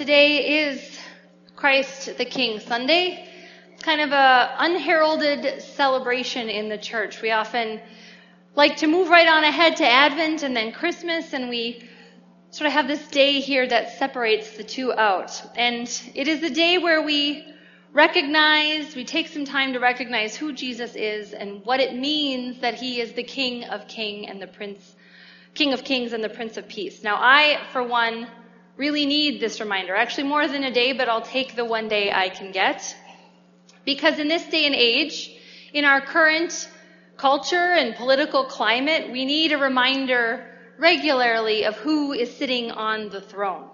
today is Christ the King Sunday. It's kind of a unheralded celebration in the church. We often like to move right on ahead to Advent and then Christmas, and we sort of have this day here that separates the two out. And it is a day where we recognize, we take some time to recognize who Jesus is and what it means that he is the King of King and the Prince, King of Kings and the Prince of Peace. Now I, for one, really need this reminder. Actually more than a day, but I'll take the one day I can get. Because in this day and age, in our current culture and political climate, we need a reminder regularly of who is sitting on the throne.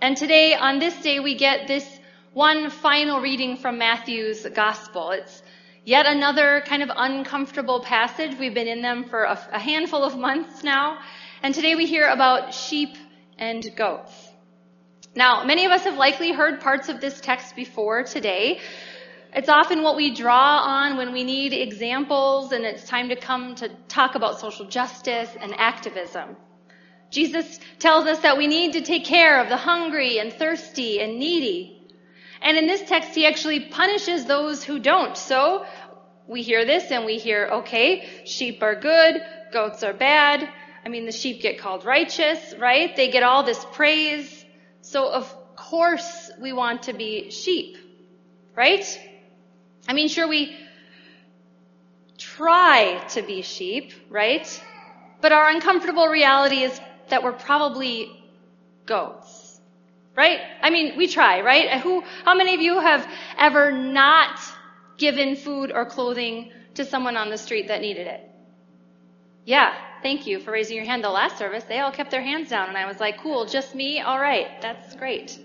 And today, on this day, we get this one final reading from Matthew's gospel. It's yet another kind of uncomfortable passage. We've been in them for a, handful of months now. And today we hear about sheep and goats. Now, many of us have likely heard parts of this text before today. It's often what we draw on when we need examples and it's time to come to talk about social justice and activism. Jesus tells us that we need to take care of the hungry and thirsty and needy. And in this text, he actually punishes those who don't. So we hear this and we hear, okay, sheep are good, goats are bad. I mean, the sheep get called righteous, right? They get all this praise. So of course we want to be sheep, right? I mean, sure, we try to be sheep, right? But our uncomfortable reality is that we're probably goats, right? I mean, we try, right? Who, how many of you have ever not given food or clothing to someone on the street that needed it? Yeah, thank you for raising your hand. The last service, they all kept their hands down, and I was like, cool, just me? All right, that's great.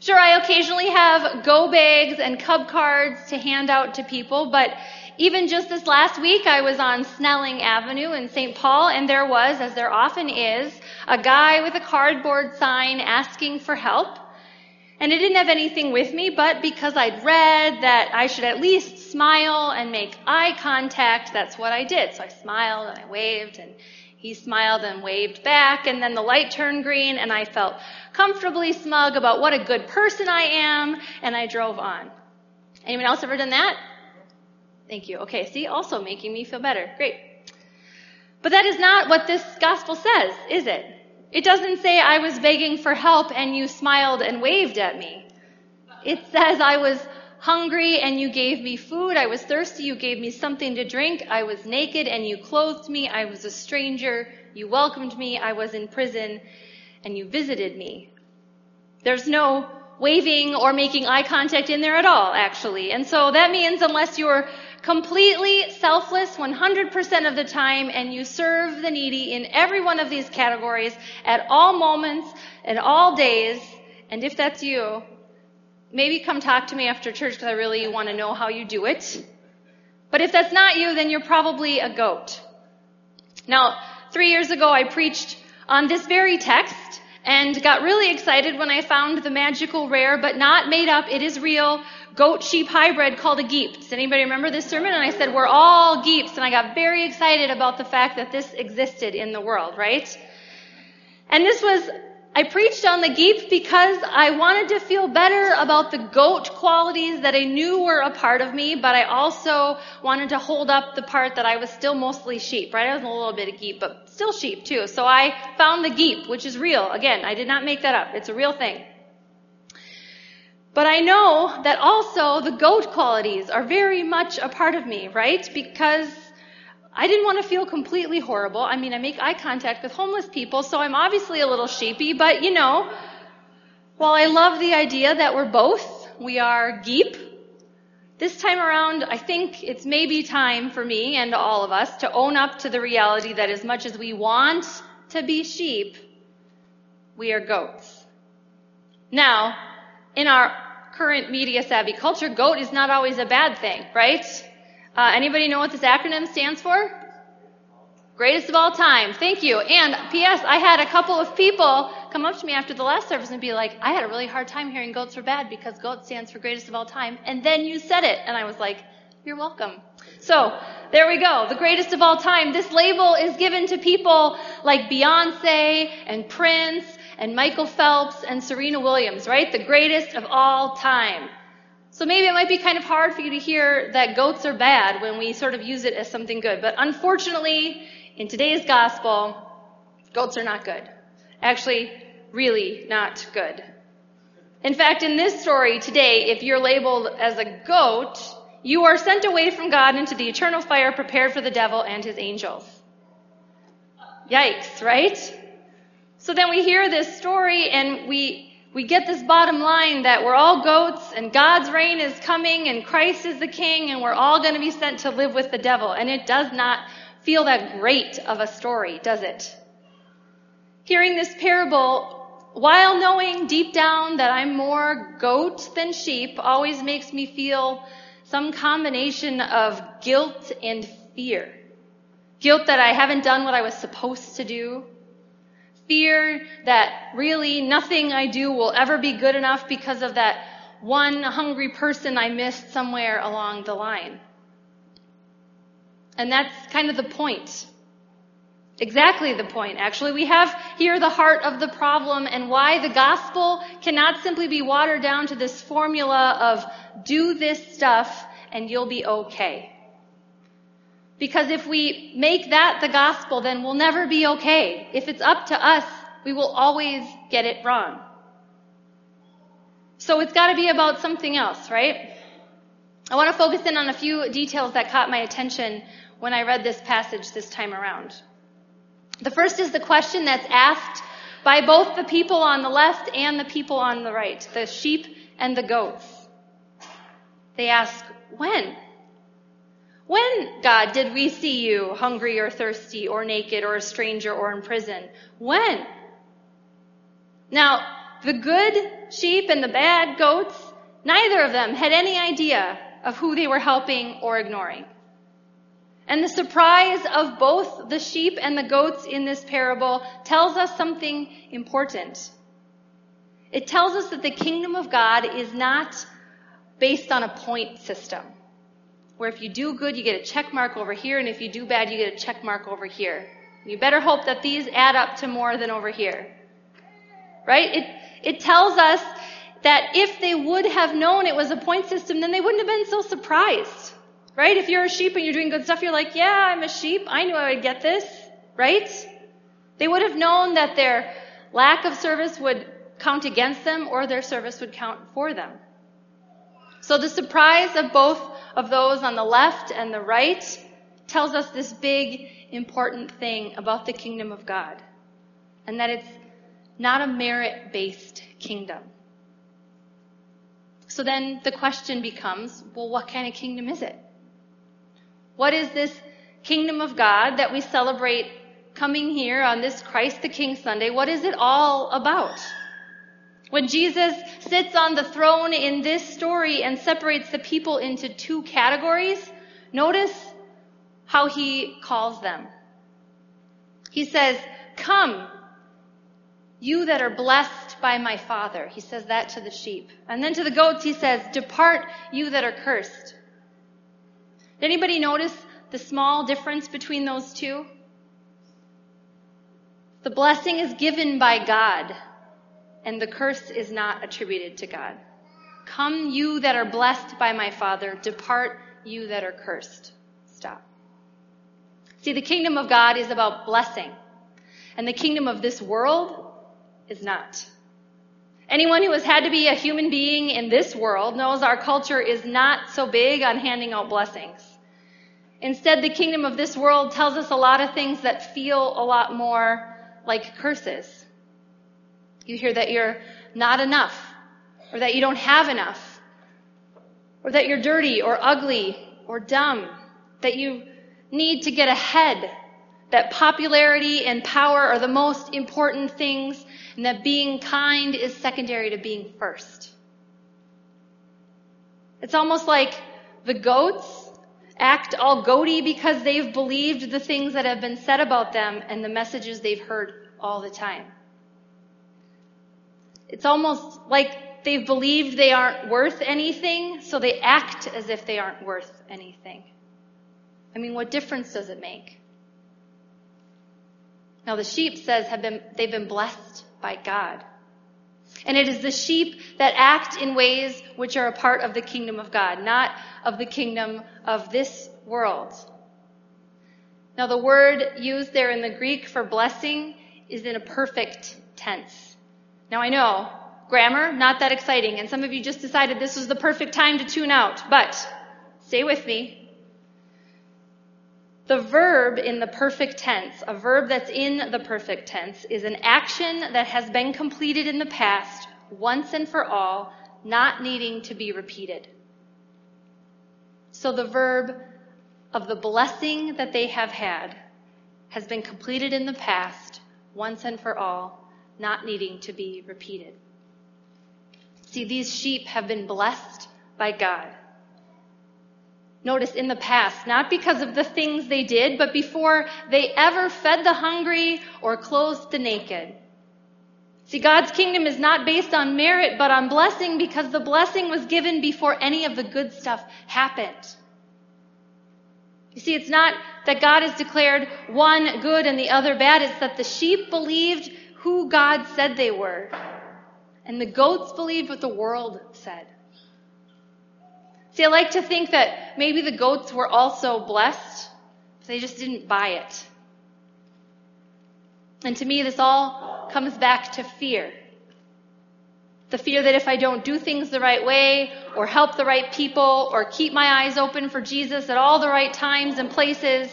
Sure, I occasionally have go bags and cub cards to hand out to people, but even just this last week, I was on Snelling Avenue in St. Paul, and there was, as there often is, a guy with a cardboard sign asking for help. And I didn't have anything with me, but because I'd read that I should at least smile and make eye contact, that's what I did. So I smiled and I waved, and he smiled and waved back, and then the light turned green, and I felt comfortably smug about what a good person I am, and I drove on. Anyone else ever done that? Thank you. Okay, see, also making me feel better. Great. But that is not what this gospel says, is it? It doesn't say I was begging for help and you smiled and waved at me. It says I was hungry and you gave me food. I was thirsty. You gave me something to drink. I was naked and you clothed me. I was a stranger. You welcomed me. I was in prison and you visited me. There's no waving or making eye contact in there at all, actually. And so that means unless you're completely selfless 100% of the time and you serve the needy in every one of these categories at all moments and all days, and if that's you, maybe come talk to me after church because I really want to know how you do it. But if that's not you, then you're probably a goat. Now, three years ago I preached on this very text and got really excited when I found the magical rare but not made up, it is real, goat sheep hybrid called a geep. Does anybody remember this sermon? And I said, we're all geeps. And I got very excited about the fact that this existed in the world, right? And this was, I preached on the geep because I wanted to feel better about the goat qualities that I knew were a part of me, but I also wanted to hold up the part that I was still mostly sheep, right? I was a little bit of geep, but still sheep too. So I found the geep, which is real. Again, I did not make that up. It's a real thing. But I know that also the goat qualities are very much a part of me, right? Because I didn't want to feel completely horrible. I mean, I make eye contact with homeless people, so I'm obviously a little sheepy, but you know, while I love the idea that we're both, we are geep, this time around, I think it's maybe time for me and all of us to own up to the reality that as much as we want to be sheep, we are goats. Now, in our current media savvy culture, GOAT is not always a bad thing, right? Uh, anybody know what this acronym stands for? Greatest of all time. Thank you. And P.S. I had a couple of people come up to me after the last service and be like, I had a really hard time hearing goats were bad because GOAT stands for greatest of all time. And then you said it. And I was like, you're welcome. So, there we go. The greatest of all time. This label is given to people like Beyonce and Prince and Michael Phelps and Serena Williams, right? The greatest of all time. So maybe it might be kind of hard for you to hear that goats are bad when we sort of use it as something good. But unfortunately, in today's gospel, goats are not good. Actually, really not good. In fact, in this story today, if you're labeled as a goat, you are sent away from God into the eternal fire prepared for the devil and his angels. Yikes, right? So then we hear this story and we we get this bottom line that we're all goats and God's reign is coming and Christ is the king and we're all going to be sent to live with the devil. And it does not feel that great of a story, does it? Hearing this parable, while knowing deep down that I'm more goat than sheep, always makes me feel some combination of guilt and fear. Guilt that I haven't done what I was supposed to do Fear that really nothing I do will ever be good enough because of that one hungry person I missed somewhere along the line. And that's kind of the point. Exactly the point, actually. We have here the heart of the problem and why the gospel cannot simply be watered down to this formula of do this stuff and you'll be okay. Because if we make that the gospel, then we'll never be okay. If it's up to us, we will always get it wrong. So it's got to be about something else, right? I want to focus in on a few details that caught my attention when I read this passage this time around. The first is the question that's asked by both the people on the left and the people on the right, the sheep and the goats. They ask, when? When, God, did we see you hungry or thirsty or naked or a stranger or in prison? When? Now, the good sheep and the bad goats, neither of them had any idea of who they were helping or ignoring. And the surprise of both the sheep and the goats in this parable tells us something important. It tells us that the kingdom of God is not based on a point system where if you do good, you get a check mark over here, and if you do bad, you get a check mark over here. You better hope that these add up to more than over here. Right? It, it tells us that if they would have known it was a point system, then they wouldn't have been so surprised. Right? If you're a sheep and you're doing good stuff, you're like, yeah, I'm a sheep. I knew I would get this. Right? They would have known that their lack of service would count against them or their service would count for them. So the surprise of both of those on the left and the right tells us this big, important thing about the kingdom of God. And that it's not a merit based kingdom. So then the question becomes well, what kind of kingdom is it? What is this kingdom of God that we celebrate coming here on this Christ the King Sunday? What is it all about? When Jesus sits on the throne in this story and separates the people into two categories, notice how he calls them. He says, Come, you that are blessed by my Father. He says that to the sheep. And then to the goats, he says, Depart, you that are cursed. Did anybody notice the small difference between those two? The blessing is given by God and the curse is not attributed to God. Come, you that are blessed by my Father, depart, you that are cursed. Stop. See, the kingdom of God is about blessing, and the kingdom of this world is not. Anyone who has had to be a human being in this world knows our culture is not so big on handing out blessings. Instead, the kingdom of this world tells us a lot of things that feel a lot more like curses. You hear that you're not enough, or that you don't have enough, or that you're dirty, or ugly, or dumb, that you need to get ahead, that popularity and power are the most important things, and that being kind is secondary to being first. It's almost like the goats act all goaty because they've believed the things that have been said about them and the messages they've heard all the time. It's almost like they've believed they aren't worth anything, so they act as if they aren't worth anything. I mean, what difference does it make? Now the sheep says have been, they've been blessed by God. And it is the sheep that act in ways which are a part of the kingdom of God, not of the kingdom of this world. Now the word used there in the Greek for blessing is in a perfect tense. Now I know, grammar, not that exciting, and some of you just decided this was the perfect time to tune out, but stay with me. The verb in the perfect tense, a verb that's in the perfect tense, is an action that has been completed in the past once and for all, not needing to be repeated. So the verb of the blessing that they have had has been completed in the past once and for all, not needing to be repeated. See, these sheep have been blessed by God. Notice in the past, not because of the things they did, but before they ever fed the hungry or clothed the naked. See, God's kingdom is not based on merit, but on blessing because the blessing was given before any of the good stuff happened. You see, it's not that God has declared one good and the other bad. It's that the sheep believed who God said they were. And the goats believed what the world said. See, I like to think that maybe the goats were also blessed, but they just didn't buy it. And to me, this all comes back to fear. The fear that if I don't do things the right way, or help the right people, or keep my eyes open for Jesus at all the right times and places,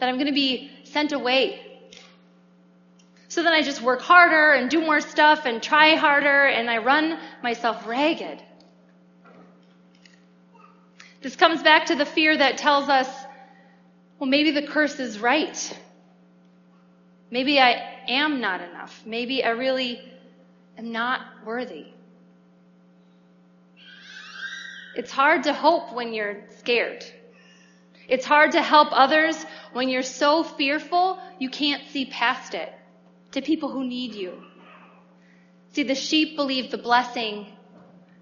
that I'm going to be sent away. So then I just work harder and do more stuff and try harder and I run myself ragged. This comes back to the fear that tells us, well, maybe the curse is right. Maybe I am not enough. Maybe I really am not worthy. It's hard to hope when you're scared. It's hard to help others when you're so fearful you can't see past it to people who need you. See, the sheep believe the blessing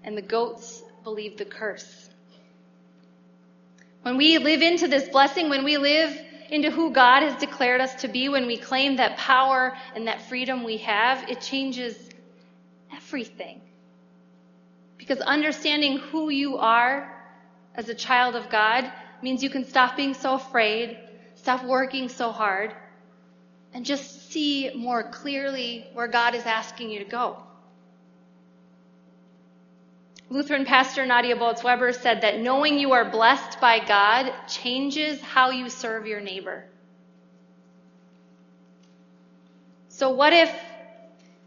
and the goats believe the curse. When we live into this blessing, when we live into who God has declared us to be, when we claim that power and that freedom we have, it changes everything. Because understanding who you are as a child of God means you can stop being so afraid, stop working so hard, and just see more clearly where God is asking you to go. Lutheran pastor Nadia Bolz-Weber said that knowing you are blessed by God changes how you serve your neighbor. So what if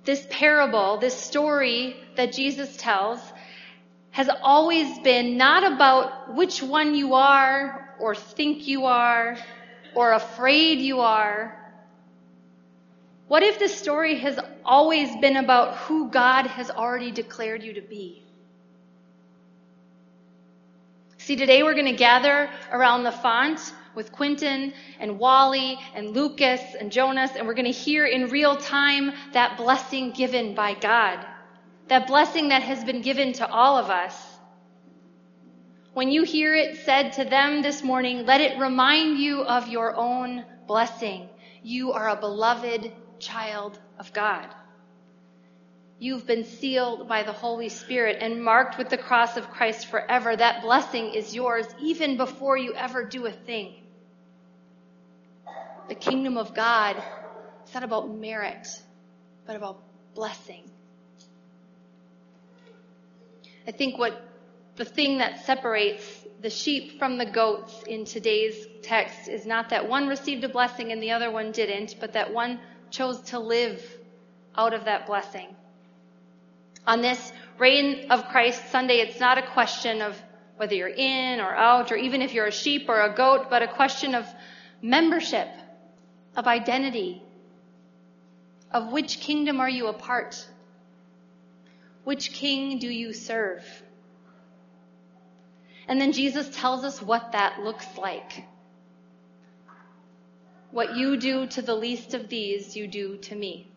this parable, this story that Jesus tells, has always been not about which one you are or think you are or afraid you are. What if this story has always been about who God has already declared you to be? See, today we're going to gather around the font with Quentin and Wally and Lucas and Jonas, and we're going to hear in real time that blessing given by God. That blessing that has been given to all of us. When you hear it said to them this morning, let it remind you of your own blessing. You are a beloved child of God. You've been sealed by the Holy Spirit and marked with the cross of Christ forever. That blessing is yours even before you ever do a thing. The kingdom of God is not about merit, but about blessing. I think what the thing that separates the sheep from the goats in today's text is not that one received a blessing and the other one didn't, but that one chose to live out of that blessing. On this Reign of Christ Sunday, it's not a question of whether you're in or out, or even if you're a sheep or a goat, but a question of membership, of identity, of which kingdom are you a part? Which king do you serve? And then Jesus tells us what that looks like. What you do to the least of these, you do to me.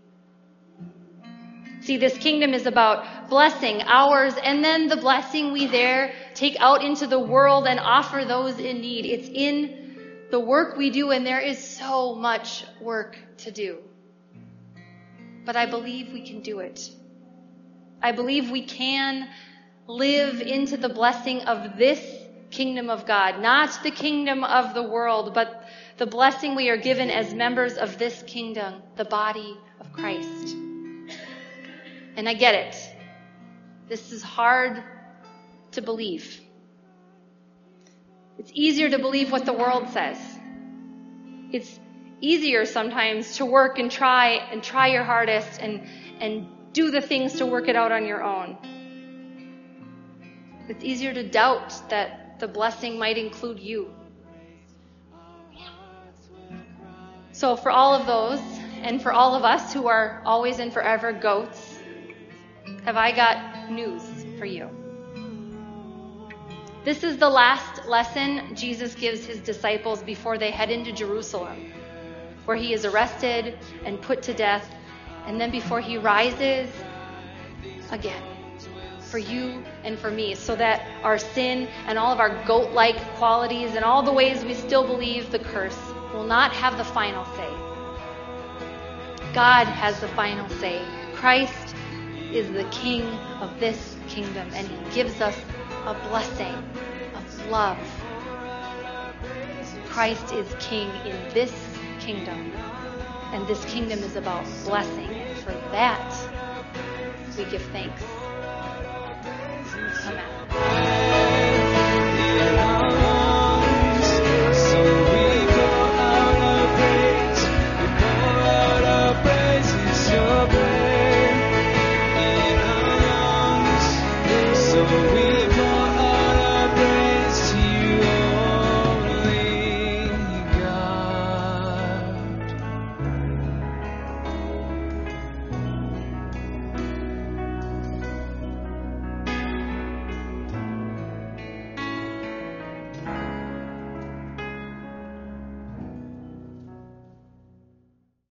See, this kingdom is about blessing ours and then the blessing we there take out into the world and offer those in need. It's in the work we do and there is so much work to do. but I believe we can do it. I believe we can live into the blessing of this kingdom of God, not the kingdom of the world, but the blessing we are given as members of this kingdom, the body of Christ. And I get it. This is hard to believe. It's easier to believe what the world says. It's easier sometimes to work and try and try your hardest and, and do the things to work it out on your own. It's easier to doubt that the blessing might include you. So, for all of those, and for all of us who are always and forever goats, have I got news for you. This is the last lesson Jesus gives his disciples before they head into Jerusalem, where he is arrested and put to death, and then before he rises again for you and for me, so that our sin and all of our goat like qualities and all the ways we still believe the curse will not have the final say. God has the final say. Christ is the king of this kingdom, and he gives us a blessing of love. Christ is king in this kingdom, and this kingdom is about blessing. And for that, we give thanks. Amen.